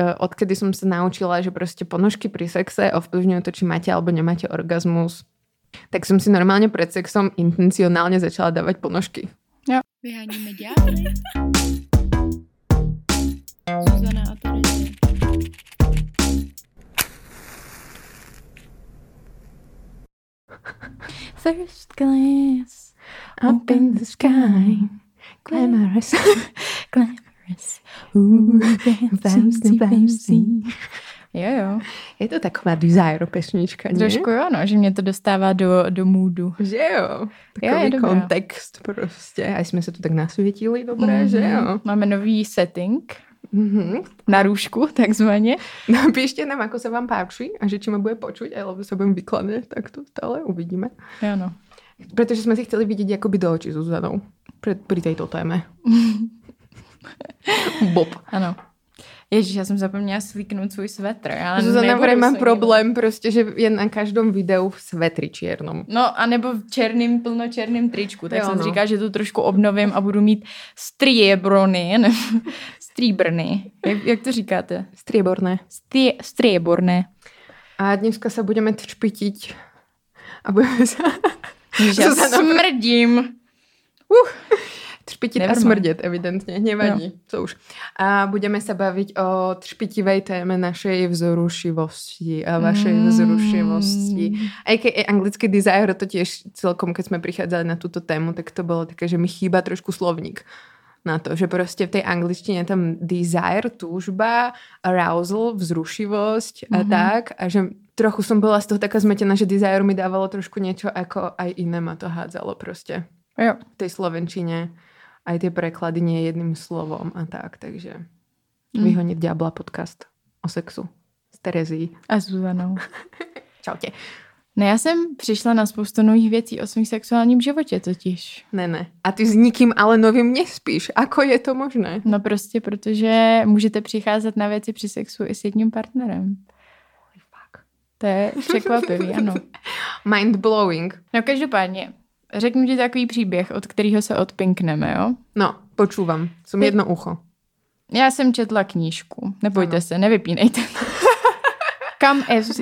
E, odkedy som sa naučila, že proste ponožky pri sexe ovplyvňujú to, či máte alebo nemáte orgazmus, tak som si normálne pred sexom intencionálne začala dávať ponožky. Jo. Vyháníme ďábly. Zuzana a Terezie. First glance up in the sky Glamorous, glamorous Ooh, fancy, fancy Jo, jo. Je to taková desire pesnička, nie? Trošku jo, no, že mě to dostává do, do můdu. Že jo. Takový je dobrá. kontext prostě. A jsme se tu tak nasvětili, dobré, že jo. Máme nový setting Mhm. na růžku, takzvaně. Napíšte nám, ako sa vám páči a že či ma bude počuť, alebo sa budem vykladat, tak to stále uvidíme. Jo, no. Pretože sme si chceli vidieť akoby do očí s Zuzanou pri, pri tejto téme. Bob. Ano. Ježíš, já jsem zapomněla slíknout svůj svetr. Já Zuzana vraj má problém prostě, že je na každom videu v svetri čiernom. No, anebo v černým, plnočerným tričku. Tak Jo, jsem no. říkala, že to trošku obnovím a budu mít striebrony, nebo stříbrny. Jak, jak to říkáte? Strieborné. Strie, strieborné. A dneska sa budeme třpitiť a budeme Ježiš, já smrdím. uh, třpitit a smrdět, evidentně, nevadí, co už. A budeme sa baviť o třpitivej téme našej vzrušivosti a vašej Mm. vzrušivosti. A.k.a. anglický desire, to tiež celkom, keď sme prichádzali na túto tému, tak to bolo také, že mi chýba trošku slovník na to, že prostě v tej angličtině tam desire, túžba, arousal, vzrušivosť a Mhm. tak. A že trochu som bola z toho taká zmetená, že desire mi dávalo trošku niečo ako aj iné ma to hádzalo prostě Jo. v tej slovenčine. Aj tie preklady nie jedným slovom a tak, takže Mm. Vyhoniť diabla podcast o sexu s Terezí. A Zuzanou. Čaute. No já jsem přišla na spoustu nových věcí o svém sexuálním životě totiž. Ne, ne. A ty s nikým ale novým nespíš. Ako je to možné? No prostě, protože můžete přicházet na věci při sexu i s jedním partnerem. To je překvapivý, ano. Mind blowing. No každopádně, řeknu ti takový příběh, od kterého se odpinkneme, jo? No, počúvam. Som Ty- jedno ucho. Já jsem četla knížku, nebojte Ano. se, nevypínejte. Come as,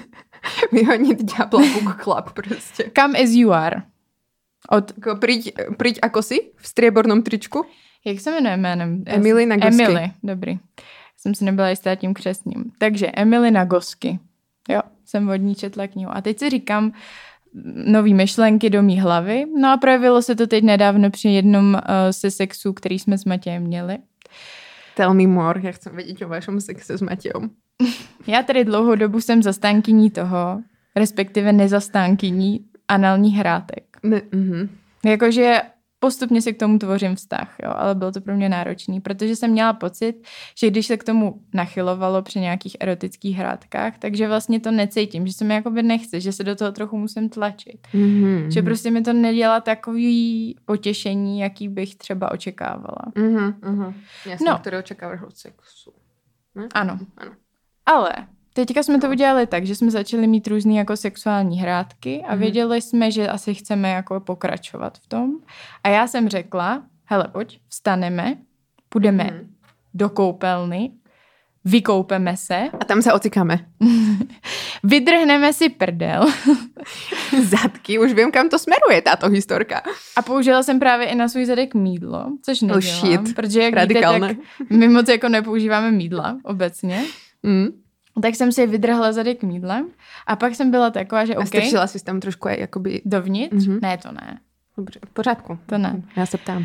Vyhoniť diabla book club prostě. come as you are. Od, Ako Priď, priď ako si v striebornom tričku. jak se jmenuje jménem? Emily Nagosky. Emily, dobrý. Jsem si nebyla jistá tím křesním. Takže Emily Nagosky. Jo, jsem od ní četla knihu. A teď si říkám nový myšlenky do mý hlavy. No a projevilo se to teď nedávno při jednom uh, se sexu, který jsme s Matějem měli. Tell me more. Ja chcem vedieť o vašom sexe s Mateom. Já tady dlouhou dobu jsem zastánkyní toho, respektive nezastánkyní analních hrátek. Ne, mhm. Jakože postupně si k tomu tvořím vztah, jo, ale bylo to pro mě náročný, protože jsem měla pocit, že když se k tomu nachylovalo při nějakých erotických hrátkách, takže vlastně to necítím, že se mi jakoby nechce, že se do toho trochu musím tlačit. Mhm. Že prostě mi to nedělá takový potěšení, jaký bych třeba očekávala. Mhm, mhm. Jasne, No. ktoré očakávaš od sexu. Ne? Ano. Ano. Ale teďka jsme to udělali tak, že jsme začali mít různé jako sexuální hrátky a Mhm. věděli jsme, že asi chceme jako pokračovat v tom. A já jsem řekla, hele pojď, vstaneme, půjdeme Mhm. do koupelny, vykoupeme se, A tam sa ocikáme. vydrhneme si prdel Zadky, už viem, kam to smeruje táto historka. a použila jsem právě i na svůj zadek mídlo, což nedělám, shit. protože jak Radikálne. víte, tak my moc jako nepoužíváme mídla obecně. Mm. Tak jsem si vydrhla zadek mídlem a pak jsem byla taková, že A OK, strčila si tam trošku aj akoby... dovnitř? Mhm. Ne, to ne. Dobře, v pořádku. To ne. Já se ptám.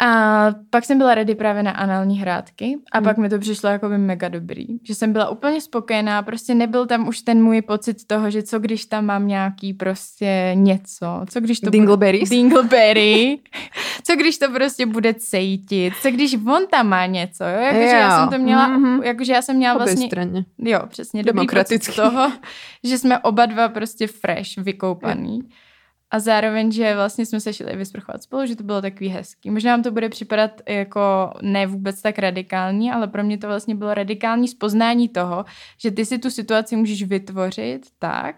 A pak jsem byla ready právě na anální hrátky a Hmm. pak mi to přišlo jako by mega dobrý. Že jsem byla úplně spokojená, prostě nebyl tam už ten můj pocit toho, že co když tam mám nějaký prostě něco, co když to Dingleberries? bude... Dingleberry. co když to prostě bude cejtit, co když on tam má něco, jo? Jakože já Jo. jsem to měla, Mhm. jakože já jsem měla Obě vlastně... straně. Jo, přesně. Dobrý pocit toho, že jsme oba dva prostě fresh, vykoupaný. A zároveň, že vlastně jsme se šli vysprchovat spolu, že to bylo takový hezký. Možná vám to bude připadat jako ne vůbec tak radikální, ale pro mě to vlastně bylo radikální spoznání toho, že ty si tu situaci můžeš vytvořit tak,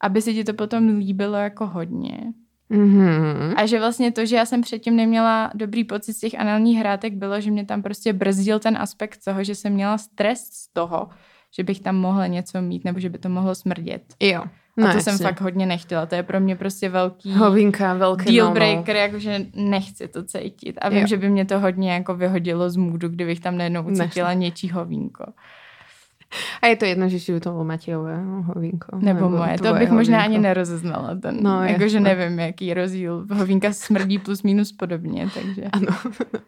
aby se ti to potom líbilo jako hodně. Mm-hmm. A že vlastně to, že já jsem předtím neměla dobrý pocit z těch análních hrátek, bylo, že mě tam prostě brzdil ten aspekt toho, že jsem měla stres z toho, že bych tam mohla něco mít, nebo že by to mohlo smrdět. Jo. No, a to jasně. jsem fakt hodně nechtěla. To je pro mě prostě velký Hovinka, velký deal breaker, no, no. jakože nechci to cítit. A vím, jo. že by mě to hodně jako vyhodilo z můdu, kdybych tam najednou ucítila něčí hovínko. A je to jedno, že si to bylo Matějové hovínko. Nebo, nebo moje. To bych hovínko. možná ani nerozeznala. Ten, no, jakože nevím, jaký rozdíl. Hovínka smrdí plus minus podobně, takže. Ano.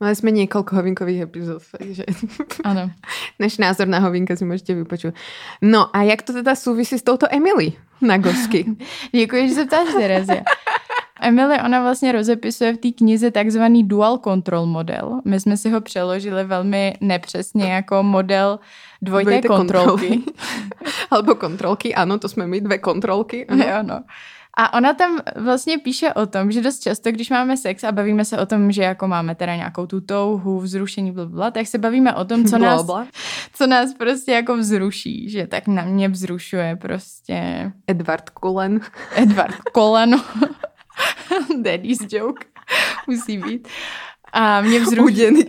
Mali jsme několik hovinkových epizod, takže ano. než názor na hovinka si můžete vypočuť. No a jak to teda souvisí s touto Emily na Gosky? Děkuji, že se ptáš, Terezia. Emily, ona vlastně rozepisuje v té knize takzvaný dual control model. My jsme si ho přeložili velmi nepřesně jako model dvojité, dvojité kontrolky. Alebo kontrolky, ano, to jsme my, dvě kontrolky. Ano. ano. A ona tam vlastně píše o tom, že dost často, když máme sex a bavíme se o tom, že jako máme teda nějakou tu touhu, vzrušení, blablabla, tak se bavíme o tom, co nás, co nás prostě jako vzruší, že tak na mě vzrušuje prostě... Edward Kolen. Edward Kolen. Daddy's joke. Musí být. A mě vzrušují.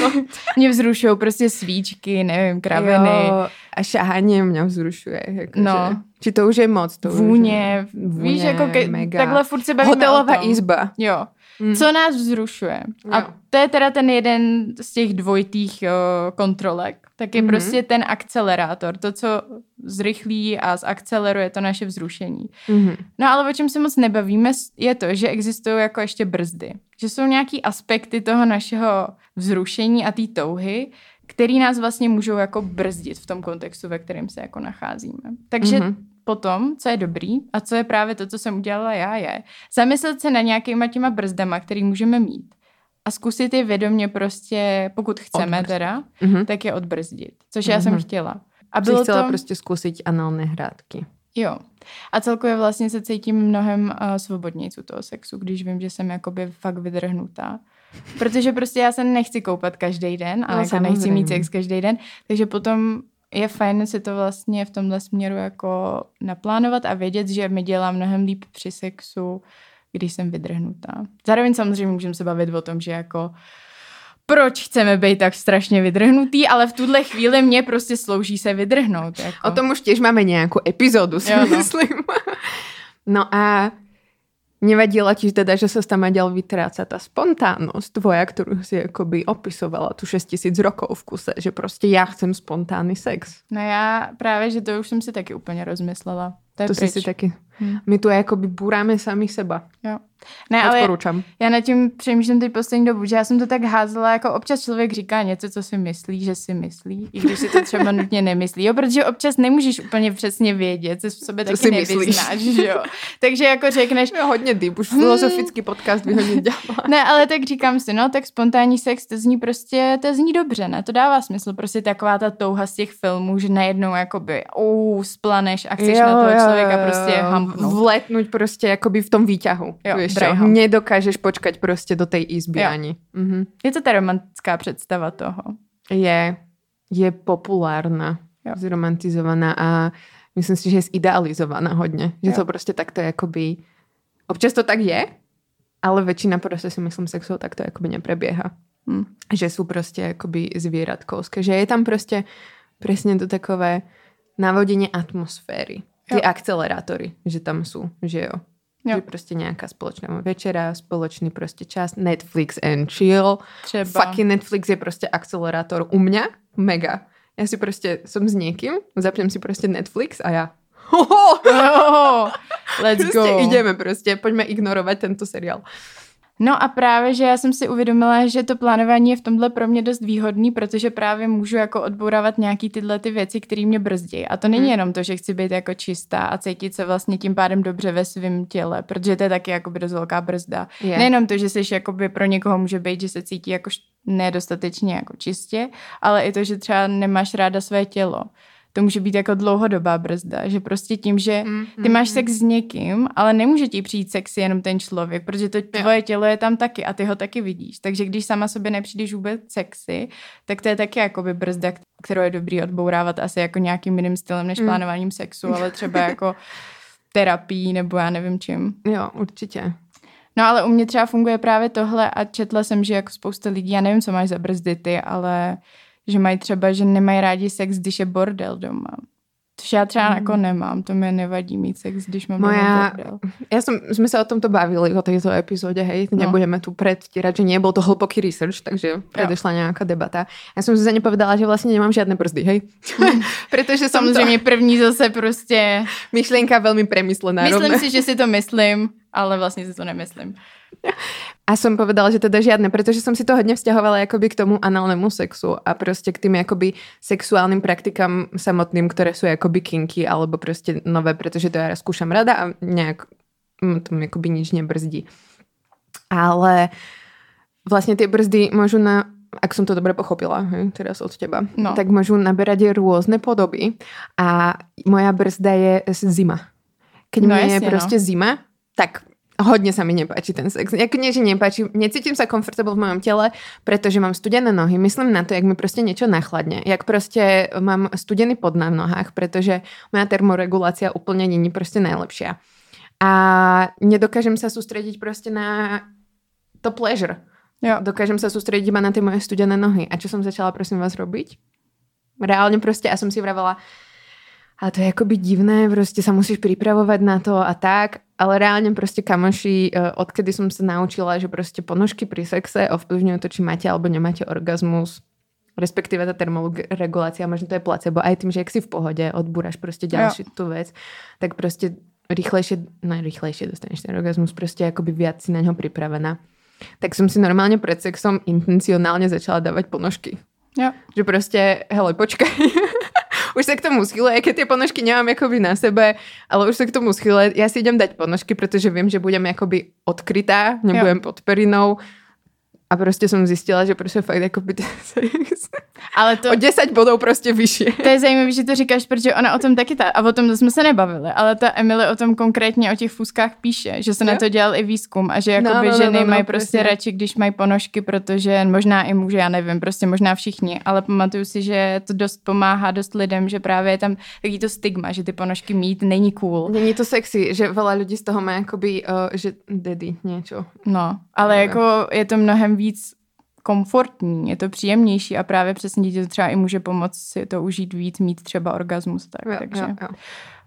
mě vzrušují prostě svíčky, nevím, kraviny. Jo, a šahání mě vzrušuje. Jako no. Že, či to už je moc. To vůně, už je, vůně, víš, jako ke, mega. takhle furt se bavíme Hotelová izba. Jo. Mm. Co nás vzrušuje. A jo. to je teda ten jeden z těch dvojitých jo, kontrolek. Tak je mm-hmm. prostě ten akcelerátor. To, co zrychlí a zakceleruje to naše vzrušení. Mm-hmm. No ale o čem se moc nebavíme, je to, že existují jako ještě brzdy. Že jsou nějaký aspekty toho našeho vzrušení a té touhy, který nás vlastně můžou jako brzdit v tom kontextu, ve kterém se jako nacházíme. Takže mm-hmm potom, co je dobrý a co je právě to, co jsem udělala já, je zamyslet se na nějakýma těma brzdama, který můžeme mít a zkusit je vědomě prostě, pokud chceme Odbrzdit. teda, mm-hmm. tak je odbrzdit, což mm-hmm. já jsem mhm. chtěla. A bylo Jsi chtěla to... prostě zkusit análné hrádky. Jo. A celkově vlastně se cítím mnohem uh, svobodnějc u toho sexu, když vím, že jsem jakoby fakt vydrhnutá. Protože prostě já se nechci koupat každý den a no, jako nechci mít sex každý den, takže potom je fajn si to vlastně v tomhle směru jako naplánovat a vědět, že mi dělá mnohem líp při sexu, když jsem vydrhnutá. Zároveň samozřejmě můžeme se bavit o tom, že jako proč chceme být tak strašně vydrhnutý, ale v tuhle chvíli mě prostě slouží se vydrhnout. Jako. O tom už těž máme nějakou epizodu, si jo, no. myslím. No a Nevadila ti teda, že sa tam ďal vytráca tá spontánnosť tvoja, ktorú si akoby opisovala tu 6 tisíc rokov v kuse, že prostě já chcem spontánny sex. No já právě, že to už jsem si taky úplně rozmyslela. To, je to si si taky. Hmm. My tu jakoby buráme sami seba. Jo. Ne, ale já, já nad tím přemýšlím teď poslední dobu, že já jsem to tak házela, jako občas člověk říká něco, co si myslí, že si myslí, i když si to třeba nutně nemyslí. Jo, protože občas nemůžeš úplně přesně vědět, co v sobě taky si nevyznáš, že jo. Takže jako řekneš... Jo, hodně deep, už filozofický hmm. podcast by hodně dělala. Ne, ale tak říkám si, no, tak spontánní sex, to zní prostě, to zní dobře, ne? To dává smysl, prostě taková ta touha z těch filmů, že najednou jakoby, uh, splaneš a chceš jo, na toho člověka jo, prostě hampnout. Vletnout prostě jakoby v tom výťahu. Jo? Nedokážeš počkať prostě do té izby jo. ani. Mhm. Je to ta romantická představa toho. Je. Je populárna. Jo. Zromantizovaná a myslím si, že je zidealizovaná hodně. Že jo. to prostě takto jakoby... Občas to tak je, ale většina prostě si myslím sexu tak to jakoby nepreběhá. Hmm. Že jsou prostě jakoby zvieratkovské. Že je tam prostě přesně to takové navodení atmosféry. Ty jo. akcelerátory, že tam jsou, že jo. Jo. Že prostě nějaká společná večera, společný prostě čas, Netflix and chill. Třeba. Fucking Netflix je prostě akcelerátor u mě, mega. Já si prostě, jsem s někým, zapnem si prostě Netflix a já oh, let's prostě go. Ideme prostě, pojďme ignorovat tento seriál. No a právě, že já jsem si uvědomila, že to plánování je v tomhle pro mě dost výhodný, protože právě můžu jako odbourávat nějaký tyhle ty věci, které mě brzdí. A to není hmm. jenom to, že chci být jako čistá a cítit se vlastně tím pádem dobře ve svém těle, protože to je taky jako dost velká brzda. Yeah. Nejenom to, že jsi jakoby pro někoho může být, že se cítí jako nedostatečně jako čistě, ale i to, že třeba nemáš ráda své tělo to může být jako dlouhodobá brzda, že prostě tím, že ty máš mm. sex s někým, ale nemůže ti přijít sexy jenom ten člověk, protože to tvoje tělo je tam taky a ty ho taky vidíš. Takže když sama sobě nepřijdeš vůbec sexy, tak to je taky jakoby brzda, kterou je dobrý odbourávat asi jako nějakým jiným stylem než mm. plánováním sexu, ale třeba jako terapií nebo já nevím čím. Jo, určitě. No ale u mě třeba funguje právě tohle a četla jsem, že jako spousta lidí, já nevím, co máš za brzdy ty, ale že mají třeba, že nemají rádi sex, když je bordel doma. Což já třeba hmm. jako nemám, to mi nevadí mít sex, když mám Moja, bordel. Ja som, sme sa o tomto bavili, o tejto epizóde, hej, no. nebudeme tu predstierať, že nebol to hlboký research, takže predešla jo. nejaká debata. Ja som si za ne povedala, že vlastne nemám žiadne brzdy, hej. Hmm. Pretože som Samozřejmě to... první zase prostě... Myšlienka veľmi premyslená. Myslím rovne. si, že si to myslím, ale vlastne si to nemyslím. A som povedala, že teda žiadne, pretože som si to hodne vzťahovala akoby k tomu análnemu sexu a proste k tým akoby sexuálnym praktikám samotným, ktoré sú akoby kinky alebo proste nové, pretože to ja skúšam rada a nejak to mi akoby nič nebrzdí. Ale vlastne tie brzdy môžu na ak som to dobre pochopila, hej, teraz od teba, no. tak môžu naberať rôzne podoby a moja brzda je zima. Keď no, mi je no. proste no. zima, tak hodne sa mi nepáči ten sex. Jako nie, že nepáči, necítim sa comfortable v mojom tele, pretože mám studené nohy. Myslím na to, jak mi proste niečo nachladne. Jak proste mám studený pod na nohách, pretože moja termoregulácia úplne není proste najlepšia. A nedokážem sa sústrediť proste na to pleasure. Jo. Dokážem sa sústrediť iba na tie moje studené nohy. A čo som začala, prosím vás, robiť? Reálne proste, a som si vravela, a to je akoby divné, proste sa musíš pripravovať na to a tak, ale reálne proste kamoši, e, odkedy som sa naučila, že proste ponožky pri sexe ovplyvňujú to, či máte alebo nemáte orgazmus, respektíve tá termoregulácia, možno to je placebo, aj tým, že ak si v pohode, odbúraš proste ďalšiu tú vec, tak proste rýchlejšie, najrýchlejšie dostaneš ten orgazmus, proste akoby viac si na ňo pripravená. Tak som si normálne pred sexom intencionálne začala dávať ponožky. Ja. Že proste, hele, počkaj, už sa k tomu schyle, keď tie ponožky nemám akoby na sebe, ale už sa k tomu schyle. Ja si idem dať ponožky, pretože viem, že budem akoby odkrytá, nebudem jo. pod perinou a prostě jsem zjistila, že prostě fakt jako by Ale to... O 10 bodů prostě vyšší. To je zajímavé, že to říkáš, protože ona o tom taky ta, a o tom jsme se nebavili, ale ta Emily o tom konkrétně o těch fuskách píše, že se jo? na to dělal i výzkum a že jakoby no, no, ženy no, no, mají no, prostě přesně. radši, když mají ponožky, protože možná i muže, já nevím, prostě možná všichni, ale pamatuju si, že to dost pomáhá dost lidem, že právě je tam taký to stigma, že ty ponožky mít není cool. Není to sexy, že veľa lidí z toho má jakoby, uh, že daddy něco. No, ale jako je to mnohem víc komfortní, je to příjemnější a právě přesně dítě to třeba i může pomoct si to užít víc, mít třeba orgasmus. Tak, jo, takže. Jo, jo.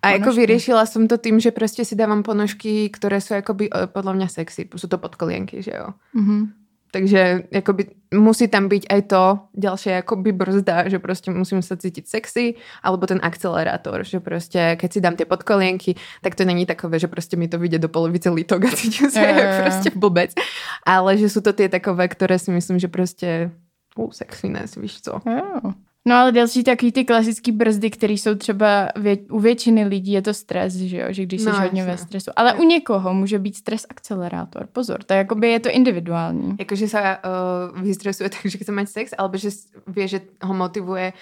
A ponožky. jako vyřešila jsem to tím, že prostě si dávám ponožky, které jsou jakoby eh, podle mě sexy. Jsou to podkolienky, že jo. Mm-hmm. Takže jakoby, musí tam byť aj to ďalšie akoby brzda, že proste musím sa cítiť sexy, alebo ten akcelerátor, že proste keď si dám tie podkolienky, tak to není takové, že proste mi to vyjde do polovice lítok a cítim sa yeah. proste blbec. Ale že sú to tie takové, ktoré si myslím, že proste uh, sexiness, víš co. Yeah. No ale další takový ty klasický brzdy, které jsou třeba vě, u většiny lidí je to stres, že jo, že když jsi no, hodně ve stresu. Ale u někoho může být stres akcelerátor. Pozor, to je, jakoby je to individuální. Jakože se uh, vystresuje tak, že chce mít sex, alebo že ví, že ho motivuje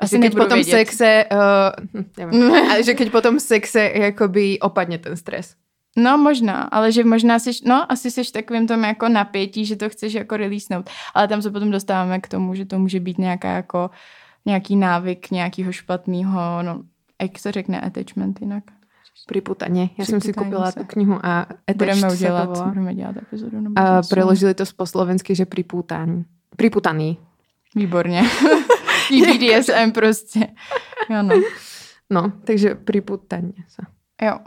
asi že keď potom vědět. sexe, uh, nevím, ale že keď potom sexe jakoby opadne ten stres. No možná, ale že možná jsi, no asi jsi takovým tom jako napětí, že to chceš jako releasenout, ale tam se potom dostáváme k tomu, že to může být nějaká jako nějaký návyk nějakého špatného, no jak se řekne attachment jinak? Priputaně. Já jsem si koupila se. tu knihu a budeme udělat, budeme dělat epizodu. A preložili to po slovensky, že priputání. Priputaný. Výborně. BDSM prostě. Ano. No, takže priputaně se. Jo.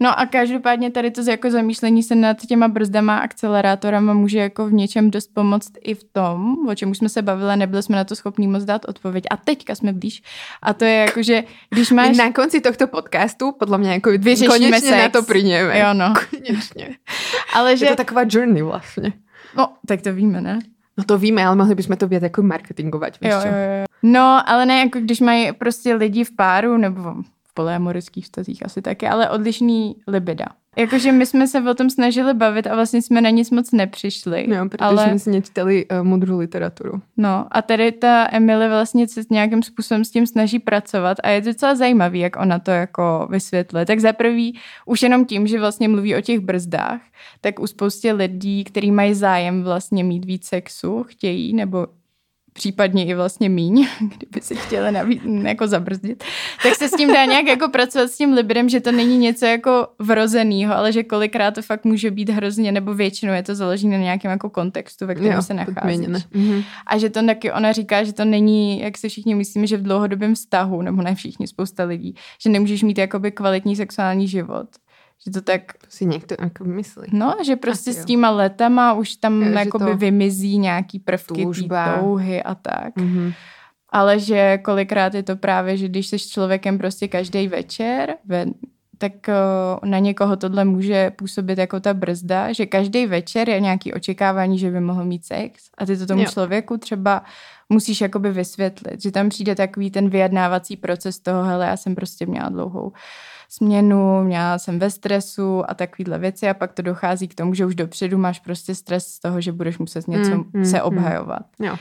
No a každopádně tady to jako zamýšlení se nad těma brzdama a akcelerátorama může jako v něčem dost pomoct i v tom, o čem už jsme se bavili, nebyli jsme na to schopní moc dát odpověď. A teďka jsme blíž. A to je jako, že když máš... Na konci tohto podcastu, podle mě jako Vyřešíme konečně sex. na to přijdeme. Jo, no. Konečně. Ale že... Je to taková journey vlastně. No, tak to víme, ne? No to víme, ale mohli bychom to vědět jako marketingovat, víš jo, jo, jo. No, ale ne, jako když mají prostě lidi v páru nebo polyamorických vztazích asi taky, ale odlišný libida. Jakože my jsme se o tom snažili bavit a vlastně jsme na nic moc nepřišli. No, protože ale... jsme si nečtali uh, mudrou literaturu. No a tady ta Emily vlastně se nějakým způsobem s tím snaží pracovat a je to docela zajímavý, jak ona to jako vysvětlí. Tak za prvý, už jenom tím, že vlastně mluví o těch brzdách, tak u spoustě lidí, kteří mají zájem vlastně mít víc sexu, chtějí nebo případně i vlastně míň, kdyby si chtěla navíc, jako zabrzdit, tak se s tím dá nějak jako pracovat s tím libidem, že to není něco jako vrozenýho, ale že kolikrát to fakt může být hrozně, nebo většinou je to založené na nějakém jako kontextu, ve kterém jo, se nacházíš. Mm-hmm. A že to taky ona říká, že to není, jak si všichni myslíme, že v dlouhodobém vztahu, nebo ne všichni, spousta lidí, že nemůžeš mít jakoby kvalitní sexuální život že to tak... Si někdo jako myslí. No, že prostě Asi s těma letama už tam jo, jakoby to... vymizí nějaký prvky té touhy a tak. Mm-hmm. Ale že kolikrát je to právě, že když jsi člověkem prostě každý večer, ve, tak uh, na někoho tohle může působit jako ta brzda, že každý večer je nějaký očekávání, že by mohl mít sex a ty to tomu jo. člověku třeba musíš jakoby vysvětlit, že tam přijde takový ten vyjednávací proces toho, hele, já jsem prostě měla dlouhou směnu, měla jsem ve stresu a takovýhle věci a pak to dochází k tomu, že už dopředu máš prostě stres z toho, že budeš muset něco mm, mm, se mm. obhajovat. Mm. Jo.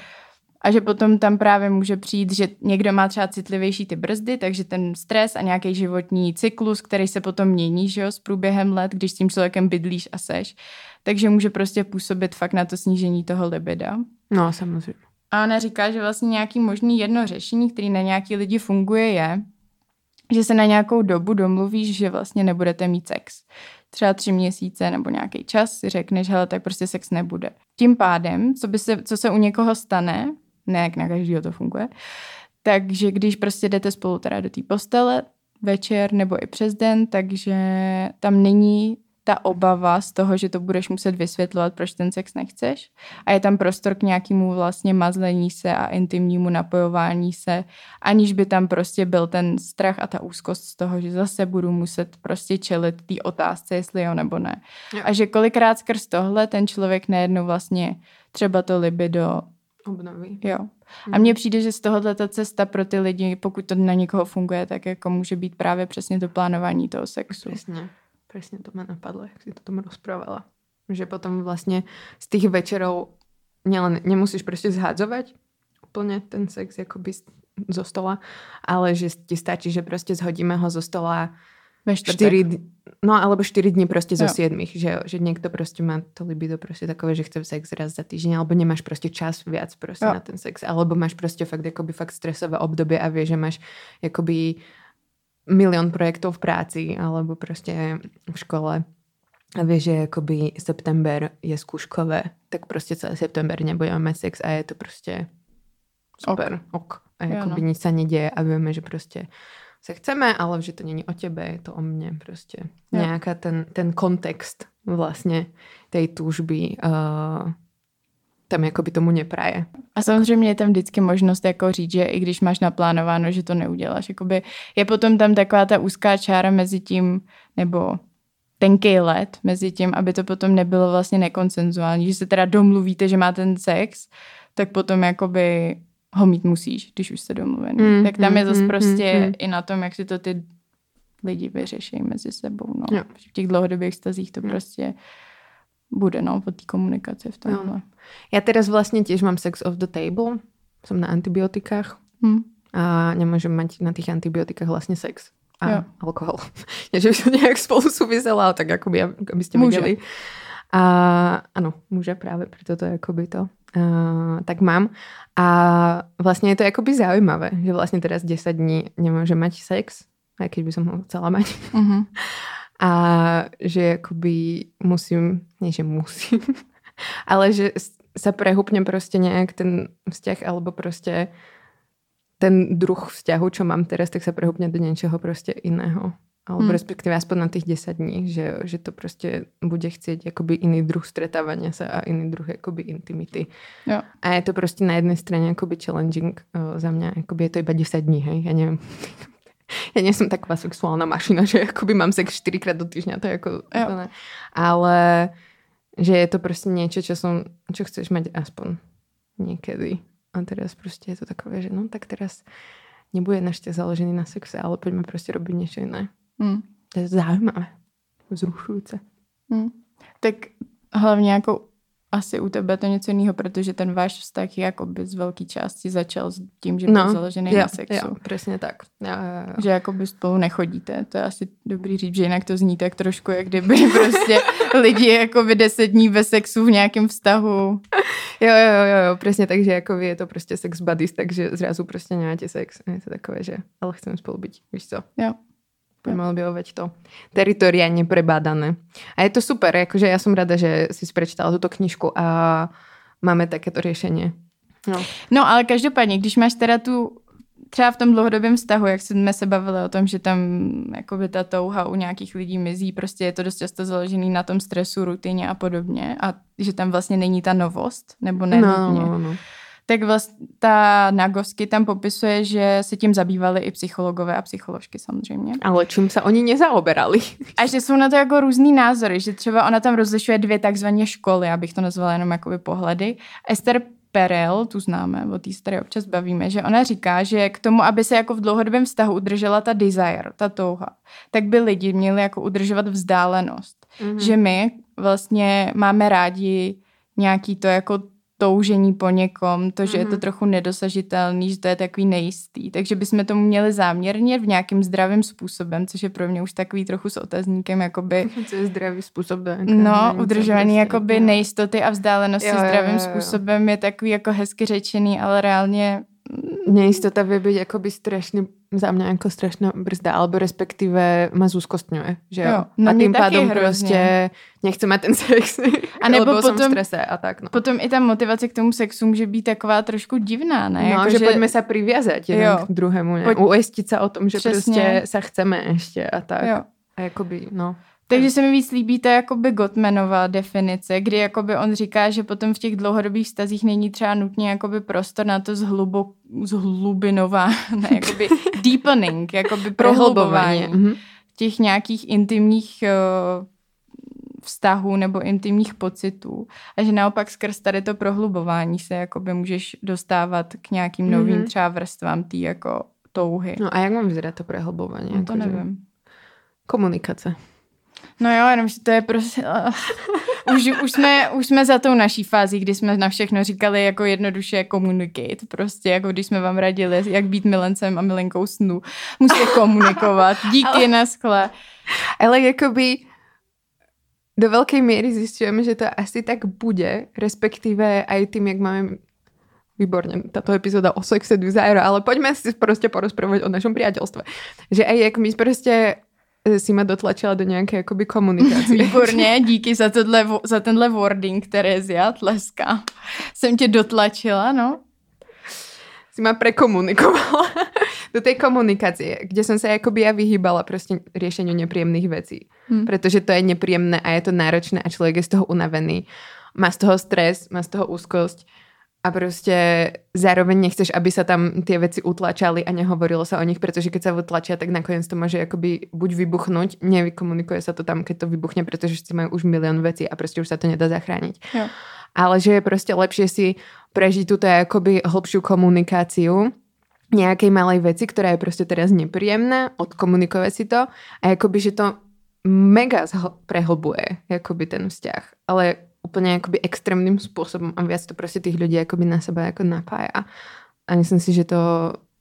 A že potom tam právě může přijít, že někdo má třeba citlivější ty brzdy, takže ten stres a nějaký životní cyklus, který se potom mění že jo, s průběhem let, když s tím člověkem bydlíš a seš, takže může prostě působit fakt na to snížení toho libida. No, samozřejmě. A ona říká, že vlastně nějaký možný jedno řešení, který na nějaký lidi funguje, je, že se na nějakou dobu domluvíš, že vlastně nebudete mít sex. Třeba tři měsíce nebo nějaký čas si řekneš, hele, tak prostě sex nebude. Tím pádem, co, by se, co se u někoho stane, ne jak na každého to funguje, takže když prostě jdete spolu teda do té postele večer nebo i přes den, takže tam není ta obava z toho, že to budeš muset vysvětlovat, proč ten sex nechceš. A je tam prostor k nějakému vlastně mazlení se a intimnímu napojování se, aniž by tam prostě byl ten strach a ta úzkost z toho, že zase budu muset prostě čelit té otázce, jestli jo nebo ne. Jo. A že kolikrát skrz tohle ten člověk nejednou vlastně třeba to libido obnoví. Jo. A mně přijde, že z tohohle ta cesta pro ty lidi, pokud to na někoho funguje, tak jako může být právě přesně to plánování toho sexu. Přesně. Presne to ma napadlo, jak si to tomu rozprávala. Že potom vlastne z tých večerov nielen nemusíš proste zhádzovať úplne ten sex akoby zo stola, ale že ti stačí, že proste zhodíme ho zo stola ve 4, no alebo 4 dní proste zo 7, že, že niekto proste má to libido proste takové, že chce sex raz za týždeň, alebo nemáš proste čas viac proste jo. na ten sex, alebo máš proste fakt akoby fakt stresové obdobie a vieš, že máš akoby milión projektov v práci alebo proste v škole a vieš, že akoby september je skúškové, tak proste celý september nebudeme mať sex a je to proste super, ok. ok. A akoby no. nič sa nedieje a vieme, že proste sa chceme, ale že to není o tebe, je to o mne proste. Jo. Nejaká ten, ten kontext vlastne tej túžby uh, tam jako by tomu nepraje. A samozřejmě je tam vždycky možnost jako říct, že i když máš naplánováno, že to neuděláš. Jakoby je potom tam taková ta úzká čára mezi tím, nebo tenký let mezi tím, aby to potom nebylo vlastně nekonsenzuální, že se teda domluvíte, že má ten sex, tak potom jakoby ho mít musíš, když už jste domluvený. Mm, tak tam mm, je zase mm, prostě mm, i na tom, jak si to ty lidi vyřeší mezi sebou. No. V těch dlouhodobých stazích to mm. prostě bude, no, po té komunikaci v tomhle. No. Ja teraz vlastne tiež mám sex off the table, som na antibiotikách hmm. a nemôžem mať na tých antibiotikách vlastne sex a jo. alkohol. Nie, že by to nejak spolu súviselo, ale tak akoby, aby ste môže. A ano, může právě, proto to je akoby to. Uh, tak mám. A vlastne je to akoby zaujímavé, že vlastne teraz 10 dní nemôžem mať sex, aj keď by som ho chcela mať. Uh-huh. A že akoby musím, nie že musím, ale že sa prehupne proste nejak ten vzťah alebo proste ten druh vzťahu, čo mám teraz, tak sa prehupne do niečoho proste iného. Alebo hmm. respektíve aspoň na tých 10 dní, že, že to proste bude chcieť akoby iný druh stretávania sa a iný druh akoby intimity. Jo. A je to proste na jednej strane akoby challenging uh, za mňa, akoby je to iba 10 dní, hej, ja neviem. ja nie som taková sexuálna mašina, že akoby mám sex 4 krát do týždňa, to je ako... Jo. Ale že je to prostě niečo, čo, som, čo chceš mať aspoň niekedy. A teraz prostě je to takové, že no tak teraz nebude našte založený na sexe, ale poďme prostě robiť niečo iné. Mm. To je zaujímavé. Vzrušujúce. Mm. Tak hlavně jako asi u tebe to něco jiného, protože ten váš vztah jakoby z velké části začal s tím, že byl no, založený jo, na sexu. Jo, přesně tak. Jo, jo, jo. Že jakoby spolu nechodíte. To je asi dobrý říct, že jinak to zní tak trošku, jak kdyby prostě lidi jakoby deset dní ve sexu v nějakém vztahu. Jo, jo, jo, jo, přesně tak, že jako je to prostě sex buddies, takže zrazu prostě nemáte sex. Je to takové, že ale chceme spolu být, víš co? Jo poďme objavovať to teritoria neprebádané. A je to super, akože ja som rada, že si prečítala túto knižku a máme takéto řešení. No. no ale každopádně, když máš teda tu třeba v tom dlouhodobém vztahu, jak jsme se bavili o tom, že tam jakoby ta touha u nějakých lidí mizí, prostě je to dost často založený na tom stresu, rutině a podobně a že tam vlastně není ta novost, nebo ne no, no, no tak vlastně ta Nagosky tam popisuje, že se tím zabývali i psychologové a psycholožky samozřejmě. Ale čím se oni nezaoberali? A že jsou na to jako různý názory, že třeba ona tam rozlišuje dvě takzvané školy, abych to nazvala jenom jakoby pohledy. Esther Perel, tu známe, o té se tady občas bavíme, že ona říká, že k tomu, aby se jako v dlouhodobém vztahu udržela ta desire, ta touha, tak by lidi měli jako udržovat vzdálenost. Mm-hmm. Že my vlastně máme rádi nějaký to jako toužení po někom, to, že mm-hmm. je to mhm. trochu nedosažitelný, že to je takový nejistý. Takže bychom tomu měli záměrně v nějakým zdravým způsobem, což je pro mě už takový trochu s otazníkem, jakoby... Co je zdravý způsob? No, udržování jakoby no. nejistoty a vzdálenosti jo, zdravým jo, jo, jo. způsobem je takový jako hezky řečený, ale reálně Nejistota vie byť akoby strašný, za mňa ako strašná brzda, alebo respektíve ma zúskostňuje. Že jo? No, a tým pádom prostě nechce mať ten sex. A nebo potom, v strese a tak. No. Potom i ta motivace k tomu sexu může být taková trošku divná, ne? No, jako, že, že poďme sa priviazať jeden jo. k druhému. Ne? Pojď... Ujistiť sa o tom, že Přesně. prostě sa chceme ešte a tak. Jo. A jakoby, no. Takže se mi víc líbí ta jakoby Gottmanová definice, kdy jakoby on říká, že potom v těch dlouhodobých stazích není třeba nutně jakoby prostor na to zhlubo, zhlubinová, ne, jakoby deepening, jakoby prohlubování mhm. těch nějakých intimních uh, vztahů nebo intimních pocitů. A že naopak skrz tady to prohlubování se jakoby můžeš dostávat k nějakým novým mm-hmm. třeba vrstvám té jako touhy. No a jak mám vyzerá to prohlubování? No to jako, nevím. Komunikace. No jo, jenom že to je prostě... Uh, už, už, jsme, už jsme za tou naší fází, kdy jsme na všechno říkali jako jednoduše communicate. Prostě jako když jsme vám radili, jak být milencem a milenkou snu. Musíte komunikovat. Díky, ale, naschle. Ale jakoby do velké míry zjistujeme, že to asi tak bude, respektive aj tým, jak máme výborně, tato epizoda o sexe desire, ale pojďme si prostě porozprávať o našom priateľstve. Že aj jak my prostě si ma dotlačila do nějaké jakoby komunikace. Výborně, díky za, tohle, za tenhle wording, Terezia, tleska. Jsem tě dotlačila, no. Si ma prekomunikovala do tej komunikácie, kde som sa akoby ja vyhýbala prostě riešeniu nepríjemných vecí. Hmm. Pretože to je nepríjemné a je to náročné a človek je z toho unavený. Má z toho stres, má z toho úzkosť a prostě zároveň nechceš, aby sa tam tie veci utlačali a nehovorilo sa o nich, pretože keď sa utlačia, tak nakoniec to môže akoby buď vybuchnúť, nevykomunikuje sa to tam, keď to vybuchne, pretože si majú už milión vecí a prostě už sa to nedá zachrániť. Jo. Ale že je prostě lepšie si prežiť túto akoby hlbšiu komunikáciu nejakej malej veci, ktorá je prostě teraz nepríjemná, odkomunikuje si to a akoby, že to mega prehlbuje akoby ten vzťah. Ale úplně jakoby extrémním způsobem a viac to prostě těch lidí jakoby na sebe jako napája. A myslím si, že to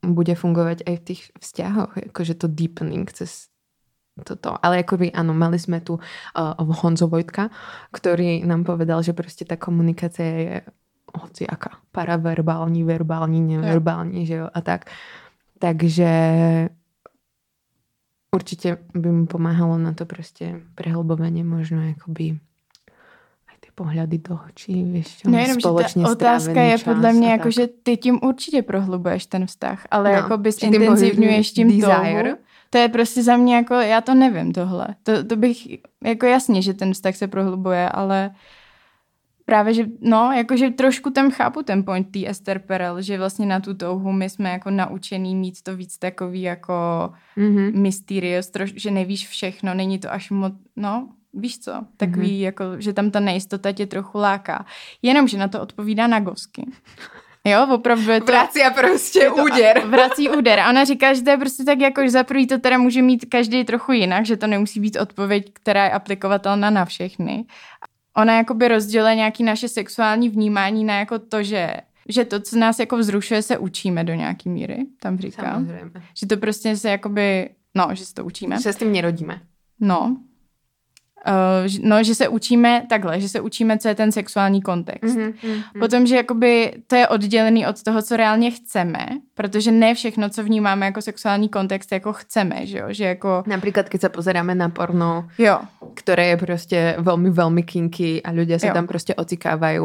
bude fungovat i v těch vzťahoch, jakože to deepening cez toto. Ale jakoby ano, mali jsme tu uh, Honzo Vojtka, který nám povedal, že prostě ta komunikace je hoci jaká, paraverbální, verbální, neverbální, že jo, a tak. Takže určitě by mi pomáhalo na to prostě prehlbování možno jakoby pohľady do očí, víš čo, no jenom, společně že ta otázka je podle mě jako, že ty tím určitě prohlubuješ ten vztah, ale no, jako bys intenzivňuješ tím desire. Touhu. To je prostě za mě jako, já to nevím tohle. To, to bych, jako jasně, že ten vztah se prohlubuje, ale právě, že no, jakože trošku tam chápu ten point tý Esther Perel, že vlastně na tu touhu my jsme jako naučený mít to víc takový jako mm-hmm. mysterious, troš, že nevíš všechno, není to až moc, no, Víš co? Takový, mm-hmm. jako, že tam ta nejistota tě trochu láká. Jenomže na to odpovídá na gosky. Jo, opravdu je to... Vrací a prostě to, úder. Vrací úder. A ona říká, že to je prostě tak jako, že za prvý to teda může mít každý trochu jinak, že to nemusí být odpověď, která je aplikovatelná na všechny. ona jakoby rozděluje nějaký naše sexuální vnímání na jako to, že že to, co nás jako vzrušuje, se učíme do nějaký míry, tam říká. Samozřejmě. Že to prostě se jakoby, no, že se to učíme. Že se s tím nerodíme. No, Uh, no, že se učíme takhle, že se učíme, co je ten sexuální kontext. Mm-hmm, mm-hmm. Potom, že jakoby to je oddělený od toho, co reálně chceme, protože ne všechno, co vnímáme jako sexuální kontext, jako chceme, že jo, že jako... Například, když se pozeráme na porno, jo. které je prostě velmi, velmi kinky a lidé se jo. tam prostě ocikávají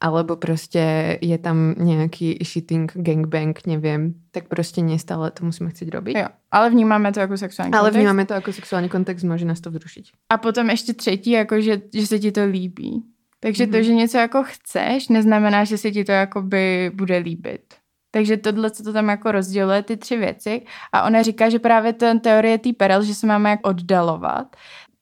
alebo prostě je tam nějaký shitting, gangbang, nevím, tak prostě nestále to musíme chcít robiť. Jo, ale vnímáme to jako sexuální ale kontext. Ale vnímáme to jako sexuální kontext, může nás to vzrušit. A potom ještě třetí, jako že, že se ti to líbí. Takže mm-hmm. to, mhm. že něco jako chceš, neznamená, že se ti to jakoby bude líbit. Takže tohle, co to tam jako rozděluje, ty tři věci. A ona říká, že právě ten teorie té perel, že se máme jak oddalovat.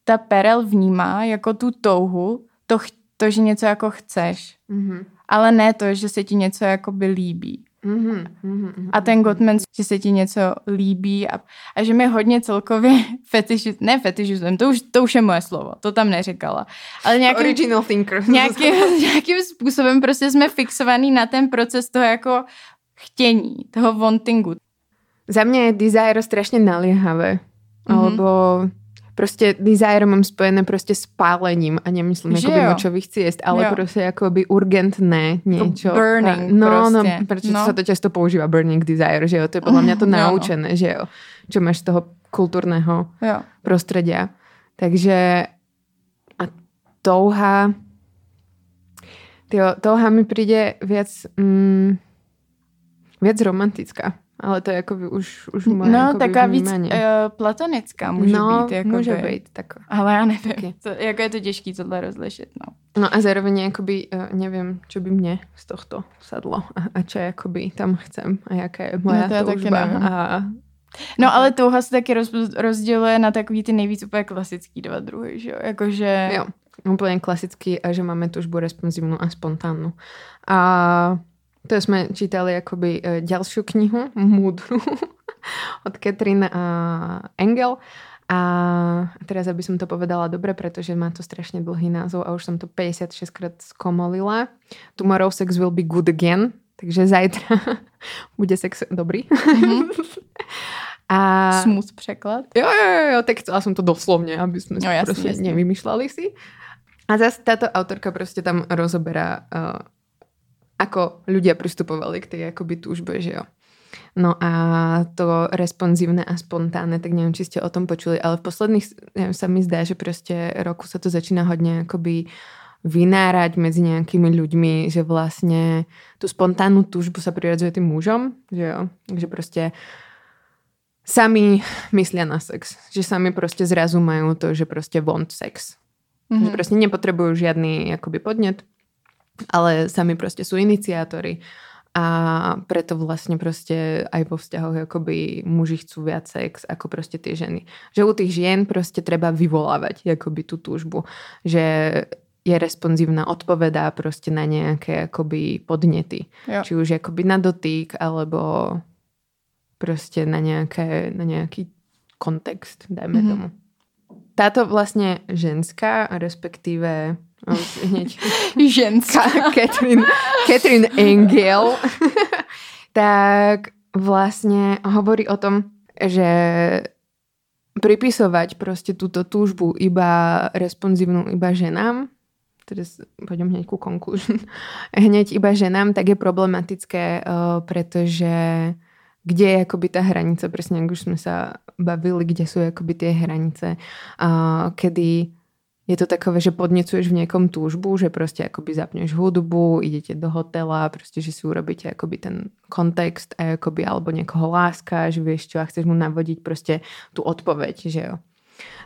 Ta perel vnímá jako tu touhu, to, to že něco jako chceš. Mm-hmm. Ale ne to, že se ti něco jako by líbí. Mm-hmm, mm-hmm, a ten Gottman, že se ti něco líbí a, a že mi hodně celkově fetiši, ne fetišizujeme, to už, to už je moje slovo, to tam neříkala. Ale nějakým, Original thinker. Nějakým, nějakým způsobem prostě jsme fixovaný na ten proces toho jako chtění, toho wantingu. Za mě je desire strašně naliehavé. Mm-hmm. Alebo prostě desire mám spojené prostě s pálením a nemyslím že jakoby močový chci jíst, ale jo. prostě jakoby urgentné něco. Burning no, no, prostě. no, protože no. se to často používá burning desire, že jo, to je podle mě to naučené, no. že jo, čo máš z toho kulturného jo. prostredia. Takže a touha tyjo, touha mi přijde věc mm, věc romantická. Ale to je jako už, už moje No, jako taková víc uh, platonická může no, být. Jako může by. být. Tak. Ale já nevím, okay. to, jako je to těžké tohle rozlišit. No. no a zároveň jakoby, uh, nevím, co by mě z tohto sadlo a, a čo jakoby tam chcem a jaká je moja no, toužba. A, No ale touha se taky roz, rozděluje na takový ty nejvíc úplně klasický dva druhy, že jo? Jakože... Jo, úplně klasický a že máme tužbu responsivní a spontánnu. A to jsme čítali jakoby e, další knihu, Můdru, od Catherine Engel. A teraz, aby som to povedala dobre, pretože má to strašne dlhý názov a už som to 56 krát skomolila. Tomorrow sex will be good again. Takže zajtra bude sex dobrý. Mm-hmm. A... Smooth překlad. Jo, jo, jo, tak chcela som to doslovne, aby sme no, jasný, prostě jasný. nevymýšľali si. A zase táto autorka prostě tam rozoberá uh, ako ľudia pristupovali k tej akoby túžbe, že jo. No a to responsívne a spontánne, tak neviem, či ste o tom počuli, ale v posledných, neviem, sa mi zdá, že proste roku sa to začína hodne akoby vynárať medzi nejakými ľuďmi, že vlastne tú spontánnu túžbu sa priradzuje tým mužom, že jo, že proste sami myslia na sex, že sami proste zrazu majú to, že proste want sex. Mm-hmm. Že proste nepotrebujú žiadny akoby podnet, ale sami prostě jsou iniciátory a preto vlastně prostě aj vo vzťahoch jakoby muži chcú viac sex ako prostě ty ženy. Že u tých žien prostě treba vyvolávať jakoby tu túžbu, že je responsívna, odpovedá prostě na nějaké jakoby podněty. Jo. Či už jakoby na dotyk, alebo prostě na, nějaké, na nějaký kontext, dajme mm-hmm. tomu. Táto vlastně ženská, respektíve hneď ženská. Catherine, Catherine Engel, tak vlastne hovorí o tom, že pripisovať proste túto túžbu iba responsívnu iba ženám, teraz pôjdem hneď ku conclusion, hneď iba ženám, tak je problematické, uh, pretože kde je akoby tá hranica, presne ako už sme sa bavili, kde sú akoby tie hranice, uh, kedy je to takové, že podnecuješ v někom túžbu, že prostě akoby zapneš hudbu, idete do hotela, prostě, že si urobíte akoby ten kontext a akoby, alebo někoho láskáš, vieš čo, a chceš mu navodiť prostě tu odpoveď, že jo.